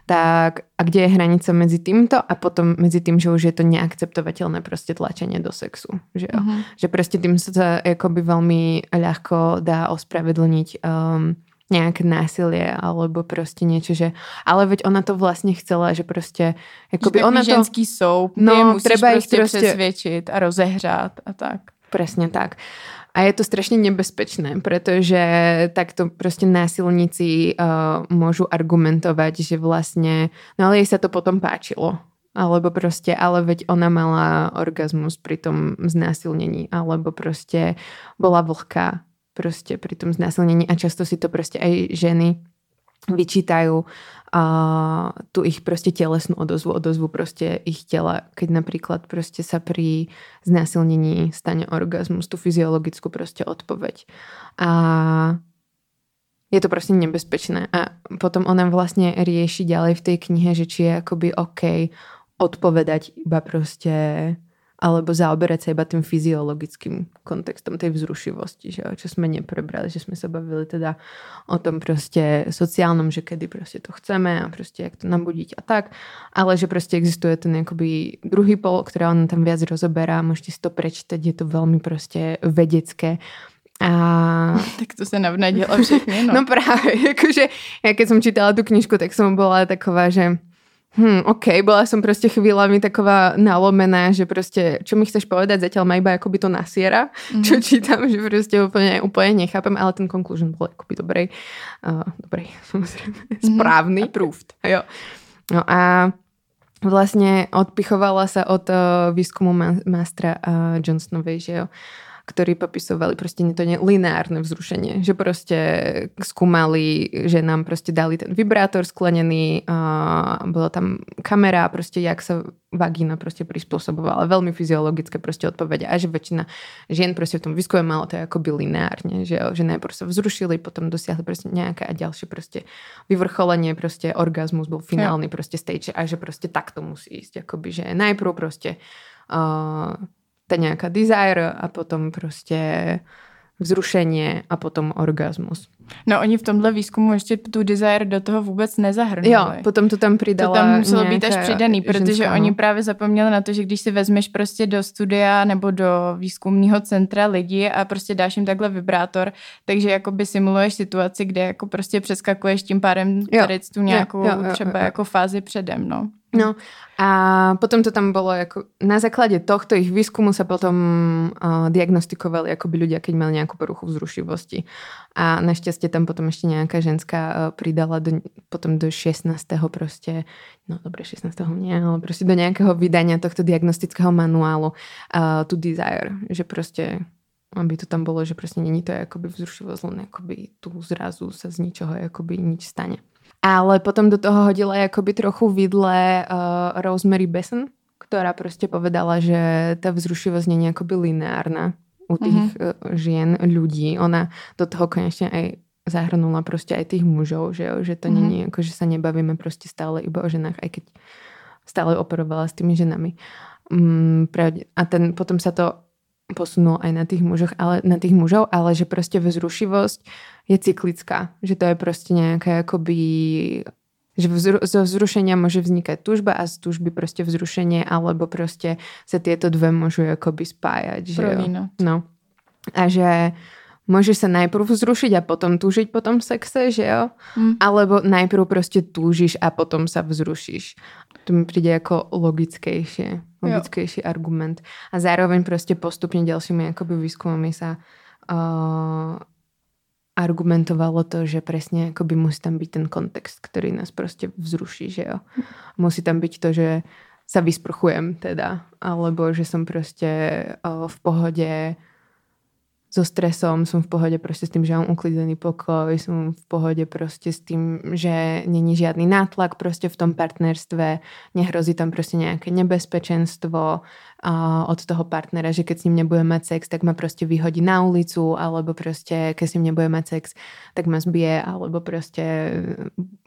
Tak a kde je hranice mezi týmto a potom mezi tým, že už je to neakceptovatelné prostě tlačenie do sexu, že jo. Uh-huh. Že prostě tým sa to akoby veľmi ľahko dá ospravedlniť um, nějaké násilie alebo prostě něco, že ale veď ona to vlastně chcela, že prostě jakoby ona to... ženský jsou, no, musíš třeba prostě, prostě přesvědčit a rozehrát a tak. Přesně tak. A je to strašně nebezpečné, protože takto prostě násilníci uh, můžu argumentovat, že vlastně, no ale jej se to potom páčilo Alebo prostě, ale veď ona mala orgazmus pri tom znásilnění, alebo prostě bola vlhká prostě pri tom znásilnění a často si to prostě aj ženy vyčítajú a tu ich prostě tělesnú odozvu, odozvu prostě ich těla, keď napríklad prostě sa pri znásilnění stane orgazmus, tu fyziologickú prostě odpoveď. A je to prostě nebezpečné. A potom ona vlastně rieši ďalej v tej knihe, že či je akoby OK odpovedať iba prostě alebo zaoberať sa iba tým fyziologickým kontextom tej vzrušivosti, že čo sme neprebrali, že sme sa bavili teda o tom prostě sociálnom, že kedy prostě to chceme a prostě jak to nabudiť a tak, ale že prostě existuje ten jakoby druhý pol, ktorá on tam viac rozoberá, môžete si to prečítať, je to veľmi prostě vedecké a... Tak to se navnadilo všechny, no. no právě, jakože, já keď som čítala tu knižku, tak som bola taková, že Hm, OK, bola som proste chvíľami taková nalomená, že proste, čo mi chceš povedať, zatiaľ ma iba akoby to nasiera, mm. čo čítam, že proste úplne, úplne nechápem, ale ten conclusion bol akoby dobrej, uh, dobrej, samozrejme, mm. správny. Approved. Jo. No a vlastne odpichovala sa od uh, výskumu ma- mastra uh, Johnsonovej, že jo, ktorí popisovali proste to lineárne vzrušenie, že proste skúmali, že nám proste dali ten vibrátor sklenený, a bola tam kamera, proste jak sa vagína proste prispôsobovala, veľmi fyziologické proste odpovede a že väčšina žien proste v tom výskume malo to akoby lineárne, že, že najprv sa vzrušili, potom dosiahli proste nejaké a ďalšie proste vyvrcholenie, proste orgazmus bol finálny ja. proste stage a že proste takto musí ísť, akoby, že najprv proste uh, ta nějaká desire a potom prostě vzrušení a potom orgasmus. No oni v tomhle výzkumu ještě tu desire do toho vůbec nezahrnuli. Jo, potom to tam přidala To tam muselo být až přidaný, protože ženská, oni právě zapomněli na to, že když si vezmeš prostě do studia nebo do výzkumního centra lidi a prostě dáš jim takhle vibrátor, takže jako by simuluješ situaci, kde jako prostě přeskakuješ tím pádem tady tu nějakou jo, jo, jo, třeba jo, jo. jako fázi předem, no. No a potom to tam bolo, ako, na základe tohto ich výskumu sa potom uh, diagnostikovali akoby ľudia, keď mali nejakú poruchu vzrušivosti. A našťastie tam potom ešte nejaká ženská uh, pridala do, potom do 16. proste, no dobre, 16. nie, ale proste do nejakého vydania tohto diagnostického manuálu uh, tu desire, že proste aby to tam bolo, že proste není to akoby vzrušivosť, len akoby tu zrazu sa z ničoho akoby nič stane. Ale potom do toho hodila akoby trochu vidle uh, Rosemary Besson, ktorá prostě povedala, že ta vzrušivosť není akoby lineárna u tých mm-hmm. žien, ľudí. Ona do toho konečne aj zahrnula prostě aj tých mužov, že, jo? že to mm-hmm. není ako, že sa nebavíme prostě stále iba o ženách, aj keď stále operovala s tými ženami. Mm, a ten, potom sa to posunul aj na tých mužoch, ale na tých mužov, ale že prostě vzrušivosť je cyklická, že to je prostě nějaké jakoby že vzru, zo vzrušenia môže vznikať tužba a z tužby prostě vzrušenie, alebo prostě sa tieto dve môžu jakoby spájať. Že jo? No. A že môžeš sa najprv vzrušiť a potom túžiť po tom sexe, že jo? Mm. Alebo najprv prostě túžiš a potom sa vzrušíš. To mi príde jako logickejšie, logickejší jo. argument. A zároveň prostě postupne ďalšími jakoby výskumami sa uh, argumentovalo to, že presne akoby musí tam byť ten kontext, ktorý nás prostě vzruší, že jo. Musí tam byť to, že sa vysprchujem teda, alebo že som prostě uh, v pohode so stresom, som v pohode prostě s tým, že mám uklidený pokoj, som v pohode prostě s tým, že není žiadny nátlak prostě v tom partnerstve, nehrozí tam prostě nejaké nebezpečenstvo uh, od toho partnera, že keď s ním nebude mať sex, tak ma prostě vyhodí na ulicu, alebo prostě keď s ním nebude mať sex, tak ma zbije, alebo prostě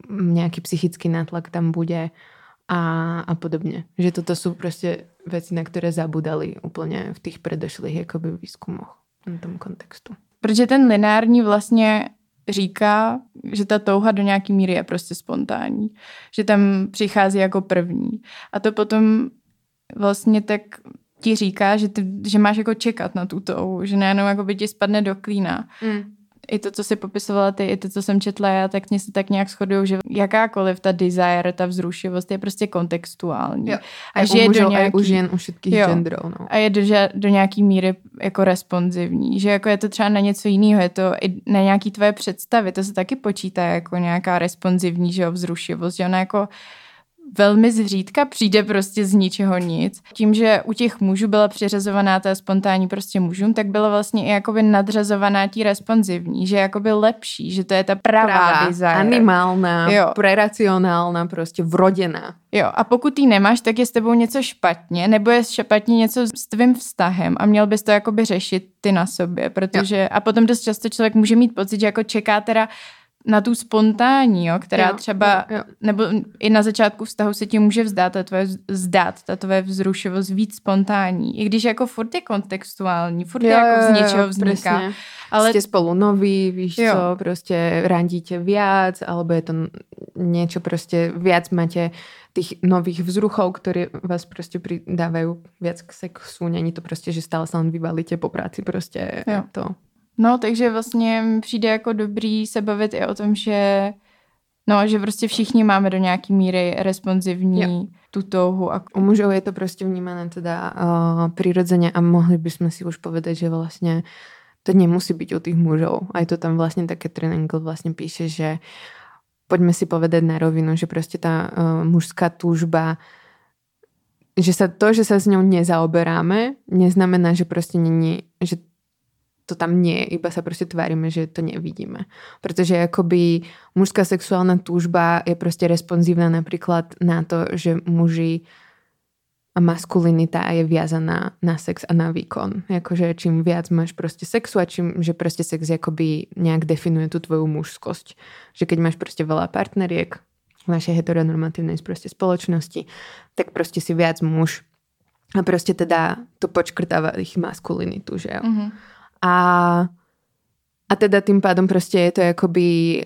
nejaký psychický nátlak tam bude a, a podobně. Že toto jsou prostě věci, na které zabudali úplně v těch predošlých jakoby výzkumoch na tom kontextu. Protože ten lineární vlastně říká, že ta touha do nějaký míry je prostě spontánní. Že tam přichází jako první. A to potom vlastně tak ti říká, že, ty, že máš jako čekat na tu touhu, že nejenom jako by ti spadne do klína. Mm i to, co si popisovala ty, i to, co jsem četla já, tak mě se tak nějak shodují, že jakákoliv ta desire, ta vzrušivost je prostě kontextuální. Jo. A, a že je do nějaký, už jen u všetkých genderů. No. A je do, do nějaký míry jako responsivní. Že jako je to třeba na něco jiného, je to i na nějaký tvoje představy, to se taky počítá jako nějaká responsivní, že jo, vzrušivost, že ona jako velmi zřídka přijde prostě z ničeho nic. Tím, že u těch mužů byla přiřazovaná ta spontánní prostě mužům, tak byla vlastně i jakoby nadřazovaná tí responsivní, že jakoby lepší, že to je ta pravá, pravá desire. animálna, jo. preracionálna, prostě vrodená. Jo, a pokud ty nemáš, tak je s tebou něco špatně, nebo je špatně něco s tvým vztahem a měl bys to jakoby řešit ty na sobě, protože jo. a potom dost často člověk může mít pocit, že jako čeká teda na tu spontánní, jo, která jo, třeba, jo, jo. nebo i na začátku vztahu se ti může vzdát, ta tvoje, zdát, ta tvoje vzrušivost víc spontánní. I když jako furt je kontextuální, furt jo, je jako z něčeho vzniká. Presne. Ale... Ste spolu noví, víš jo. co, prostě randíte viac, alebo je to niečo prostě viac máte tých nových vzruchov, ktoré vás prostě pridávajú viac k sexu. Není to prostě, že stále sa len vyvalíte po práci, prostě jo. to No, takže vlastně přijde jako dobrý se bavit i o tom, že No, že prostě všichni máme do nějaký míry responsivní jo. tu touhu. A... U mužov je to prostě vnímané teda uh, prirodzene a mohli bychom si už povedať, že vlastně to nemusí byť u tých mužov. Aj to tam vlastně také Triangle vlastně píše, že poďme si povedať na rovinu, že prostě ta uh, mužská túžba že sa to, že sa s ňou nezaoberáme, neznamená, že prostě není, že to tam nie je, iba sa prostě tvárime, že to nevidíme. Protože jakoby mužská sexuálna túžba je prostě responsívna napríklad na to, že muži a maskulinita je viazaná na sex a na výkon. Jakože čím viac máš prostě sexu a čím, že prostě sex jakoby nějak definuje tu tvoju mužskosť. Že keď máš prostě veľa partneriek v našej heteronormatívnej prostě spoločnosti, tak prostě si viac muž a prostě teda to počkrtáva ich maskulinitu, že jo. Mm-hmm. A, a teda tým pádom prostě je to jakoby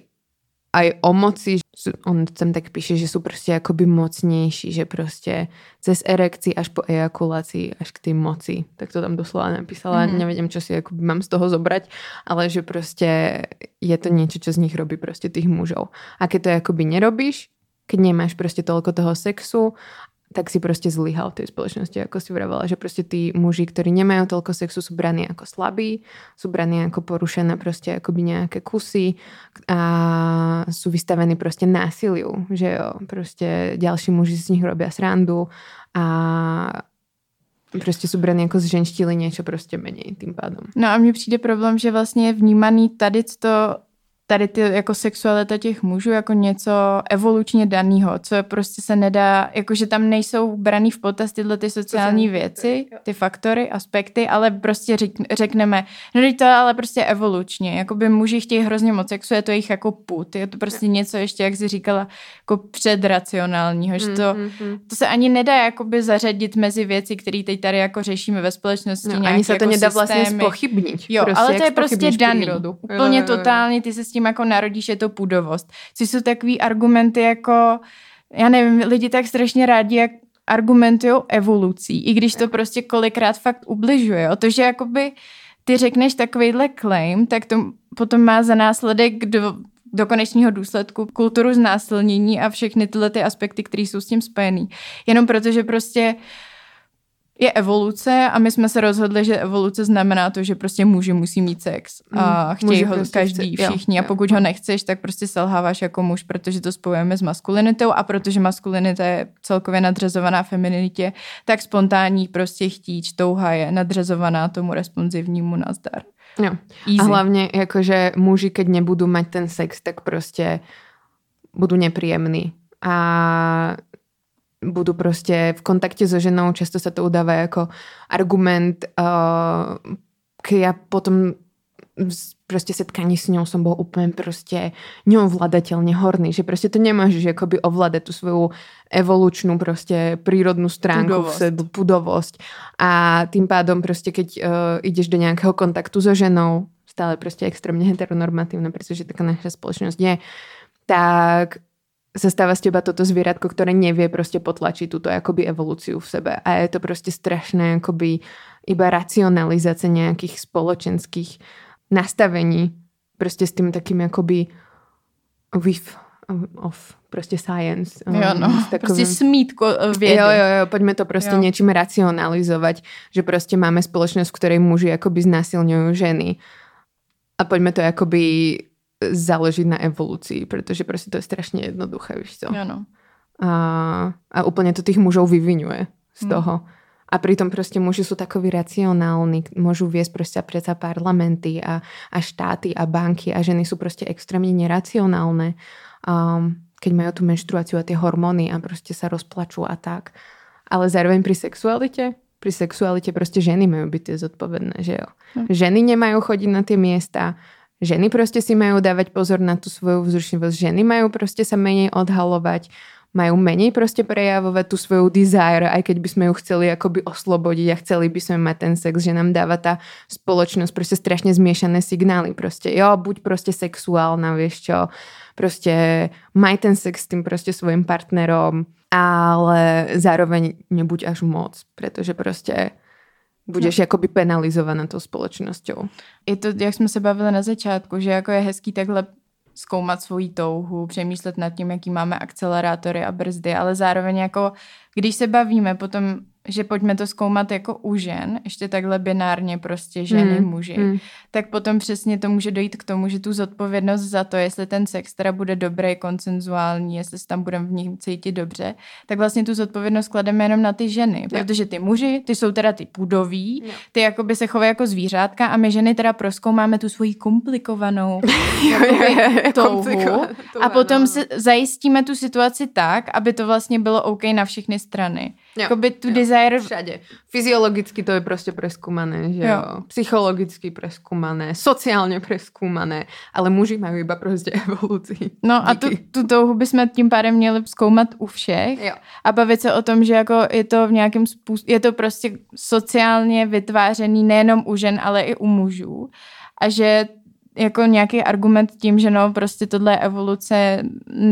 aj o moci, on tam tak píše, že sú prostě jakoby mocnější, že prostě cez erekci až po ejakulaci, až k té moci. Tak to tam doslova napísala. Mm. Neviem, čo si jakoby mám z toho zobrať, ale že prostě je to niečo, čo z nich robí prostě tých mužov. A keď to jakoby nerobíš, keď nemáš prostě toľko toho sexu tak si prostě zlyhal v tej spoločnosti, ako si vravala, že prostě tí muži, ktorí nemajú toľko sexu, sú braní ako slabí, sú braní ako porušené prostě akoby nejaké kusy a sú vystavení prostě násiliu, že jo, prostě ďalší muži z nich robia srandu a prostě jsou braný jako zženštili něco prostě méně tím pádem. No a mně přijde problém, že vlastně je vnímaný tady to tady ty jako sexualita těch mužů jako něco evolučně daného, co prostě se nedá, jakože tam nejsou braný v potaz tyhle ty sociální věci, ty faktory, aspekty, ale prostě řek, řekneme, no to ale prostě evolučně, jako by muži chtějí hrozně moc sexu, je to jejich jako put, je to prostě něco ještě, jak jsi říkala, jako předracionálního, že to, mm-hmm. to se ani nedá jakoby zařadit mezi věci, které teď tady jako řešíme ve společnosti. No, ani se to jako nedá vlastně spochybnit. Jo, prostě, ale to je prostě daný. Úplně totálně, ty se s tím jako narodíš, je to půdovost. Což jsou takový argumenty jako, já nevím, lidi tak strašně rádi, jak argumentují evolucí, i když to prostě kolikrát fakt ubližuje. Jo? To, že jakoby ty řekneš takovýhle claim, tak to potom má za následek do, do konečního důsledku kulturu znásilnění a všechny tyhle ty aspekty, které jsou s tím spojený. Jenom protože prostě uh, je evoluce a my jsme se rozhodli, že evoluce znamená to, že prostě muži musí mít sex a mm, chtějí ho prostě každý, chce, všichni jo, a pokud jo. ho nechceš, tak prostě selháváš jako muž, protože to spojujeme s maskulinitou a protože maskulinita je celkově nadřazovaná femininitě, tak spontánní prostě chtíč, touha je nadřazovaná tomu responsivnímu nazdar. Jo. Easy. A hlavně jakože muži, keď nebudou mať ten sex, tak prostě budou nepříjemní. A budú prostě v kontakte so ženou, často sa to udáva jako argument, uh, keď ja potom prostě setkání s ňou som bol úplne prostě neovladateľne horný, že prostě to nemáš akoby ovládať tu svoju evolučnú prostě prírodnú stránku pudovosť. v sebe, pudovosť a tým pádom prostě keď uh, ideš do nejakého kontaktu so ženou, stále prostě extrémně heteronormatívne, pretože taká naša spoločnosť je, tak sa stáva z teba toto zvieratko, ktoré nevie prostě potlačiť túto akoby evolúciu v sebe. A je to prostě strašné akoby iba racionalizace nejakých spoločenských nastavení prostě s tým takým akoby with of prostě science. Um, jo, no, takovým, prostě smítko vědy. Jo, jo, jo, poďme to prostě jo. něčím racionalizovať, že prostě máme spoločnosť, v ktorej muži akoby znasilňujú ženy a poďme to akoby založiť na evolúcii, protože prostě to je strašně jednoduché, víš co. Ano. a, a úplne to tých mužov vyvinuje z Hmm. toho. A pritom proste muži sú takoví racionálni, môžu viesť proste predsa parlamenty a, a štáty a banky a ženy sú proste extrémne neracionálne. Um, keď majú tú menštruáciu a tie hormóny a proste sa rozplačú a tak. Ale zároveň pri sexualite, pri sexualite proste ženy majú byť tie zodpovedné, že jo. Hm. Ženy nemajú chodiť na tie miesta, ženy proste si majú dávať pozor na tú svoju vzrušivosť, ženy majú proste sa menej odhalovať, majú menej proste prejavovať tú svoju desire, aj keď by sme ju chceli akoby oslobodiť a chceli by sme mať ten sex, že nám dáva tá spoločnosť proste strašne zmiešané signály. Proste jo, buď proste sexuálna, vieš čo, proste maj ten sex s tým proste svojim partnerom, ale zároveň nebuď až moc, pretože proste budeš no. jakoby penalizovaná tou společnosťou. Je to, jak jsme se bavili na začátku, že jako je hezký takhle zkoumat svoji touhu, přemýšlet nad tím, jaký máme akcelerátory a brzdy, ale zároveň jako, když se bavíme potom, že pojďme to zkoumat jako u žen, ještě takhle binárně prostě ženy, Mm, muži, mm. tak potom přesně to může dojít k tomu, že tu zodpovědnost za to, jestli ten sex teda bude dobrý, konsenzuální, jestli se tam budeme v nich cítit dobře, tak vlastně tu zodpovědnost klademe jenom na ty ženy, Jo. protože ty muži, ty jsou teda ty pudoví, Jo. ty jakoby se chovají jako zvířátka a my ženy teda proskoumáme tu svoji komplikovanou touhu a potom se zajistíme tu situaci tak, aby to vlastně bylo OK na všechny strany. Jo, Jakoby tu jo. desire Všade. Fyziologicky to je proste preskúmané, že jo. Jo. Psychologicky preskúmané, sociálne preskúmané, ale muži majú iba proste evolúcii. No a tu, Díky. tu touhu bychom tím pádem měli zkoumat u všech Jo. a bavit se o tom, že jako je to v nějakém způsobu, je to prostě sociálně vytvářený nejenom u žen, ale i u mužů a že jako nějaký argument tím, že no prostě tohle evoluce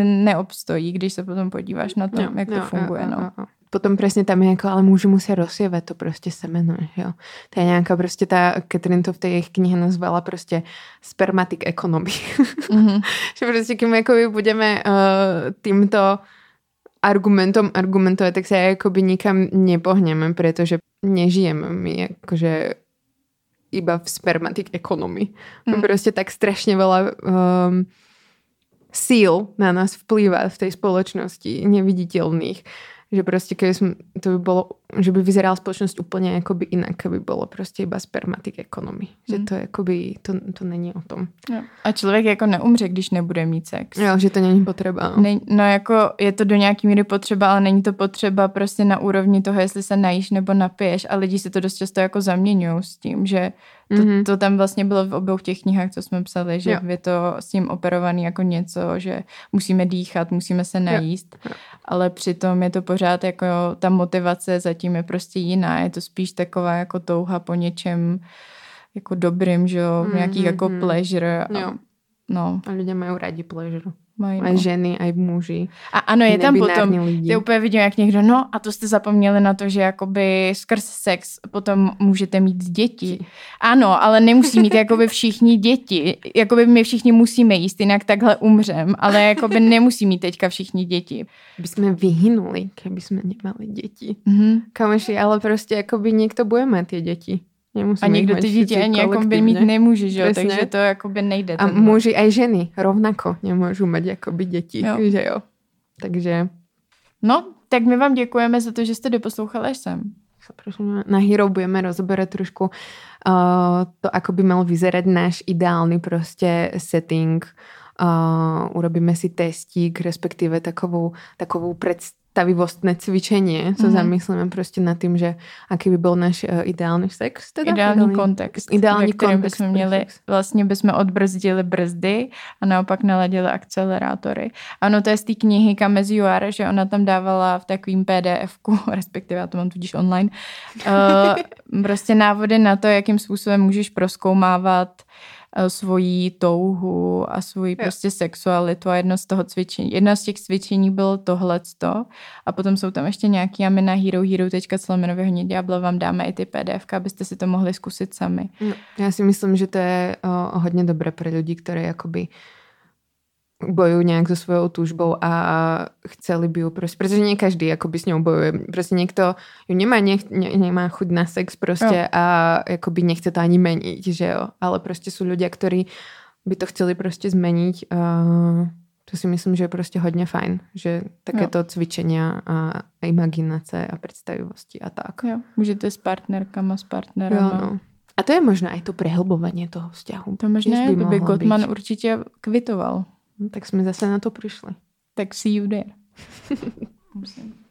neobstojí, když se potom podíváš na to, Jo, jak to jo, funguje. jo, no. jo, jo. Potom presne tam je ako, ale muži musia rozsievať to proste semeno, že jo. To je nejaká proste tá, Catherine to v tej jej knihe nazvala proste spermatic economy. Mhm. že proste keď my akoby budeme uh, týmto argumentom argumentovať, tak sa akoby nikam nepohneme, pretože nežijeme my akože iba v spermatic economy. Mm. Proste tak strašne veľa um, síl na nás vplýva v tej spoločnosti neviditeľných že proste keby som, to by bolo, že by vyzerala spoločnosť úplne akoby inak, keby bolo proste iba spermatic economy. Že Mm. to je akoby, to, to není o tom. Jo. A člověk jako neumře, když nebude mít sex. Jo, že to není potřeba. No. Ne, no jako je to do nějaký míry potřeba, ale není to potřeba prostě na úrovni toho, jestli se najíš nebo napiješ a lidi si to dost často jako zaměňují s tím, že to, Mhm. mm-hmm. to tam vlastně bylo v obou těch knihách, co jsme psali, že Jo. jo. je to s tím operovaný jako něco, že musíme dýchat, musíme se najíst, Jo. ale přitom je to pořád jako ta motivace zatím je prostě jiná, je to spíš taková jako touha po něčem jako dobrým, že jo, nějaký jako mhm. pleasure. A, Jo. No, A ľudia majú radi pleasure. Mají, Aj no. ženy, aj muži. A ano, je tam potom, lidi. ty úplně vidím, jak někdo, no a to jste zapomněli na to, že jakoby skrz sex potom můžete mít děti. Ano, ale nemusí mít jakoby všichni děti. Jakoby my všichni musíme jíst, jinak takhle umřem, ale jakoby nemusí mít teďka všichni děti. By sme vyhynuli, keby sme nemali deti. Mhm. Kamoši, ale proste akoby niekto bude mať tie deti. Nemusíme A někdo ty děti ani jakoby mít nemůže, že jo? Přesně. takže to jakoby nejde. A muži aj ženy rovnako nemôžu mať akoby deti. Jo. Že jo. Takže No, tak my vám děkujeme za to, že jste doposlouchali až sem. na Hero budeme rozoberať trošku uh, to, ako by mal vyzerať náš ideálny proste setting. Uh, urobíme si testík, respektíve takovou, takovou predstavivostné cvičenie. Co Mhm. zamyslíme proste nad tým, že aký by bol náš uh, ideálny sex. Teda? Ideální kontext. Ideální ve kterém kontext bychom měli, sex. vlastně bychom odbrzdili brzdy a naopak naladili akcelerátory. Ano, to je z té knihy Kameziuar, že ona tam dávala v takovým PDF-ku, respektive já to mám tudíž online, uh, prostě návody na to, jakým způsobem můžeš proskoumávat eh, svoji touhu a svoji Jo. prostě sexualitu a jedno z toho cvičení. Jedno z těch cvičení bylo tohleto a potom jsou tam ještě nějaký a my na herohero.co hodně ďábla vám dáme i ty PDF, abyste si to mohli zkusit sami. No, ja si myslím, že to je o, hodne dobré pre ľudí, ktorí akoby bojují nějak se svojou tužbou a chceli by ju prostě, protože ne každý jakoby s ňou bojuje, prostě někdo ju nemá, nech, ne, nemá chuť na sex prostě no. a jakoby nechce to ani meniť, že jo, ale prostě jsou lidé, kteří by to chtěli prostě změnit. Uh, to si myslím, že je prostě hodně fajn, že také jo. to cvičení a imaginace a představivosti a tak. Jo, můžete s partnerkama, s partnerem. Jo, no. A to je možná i to prehlbování toho vzťahu. To možná by Gottman být. určitě kvitoval. No, tak jsme zase na to přišli. Tak see you there. Musím.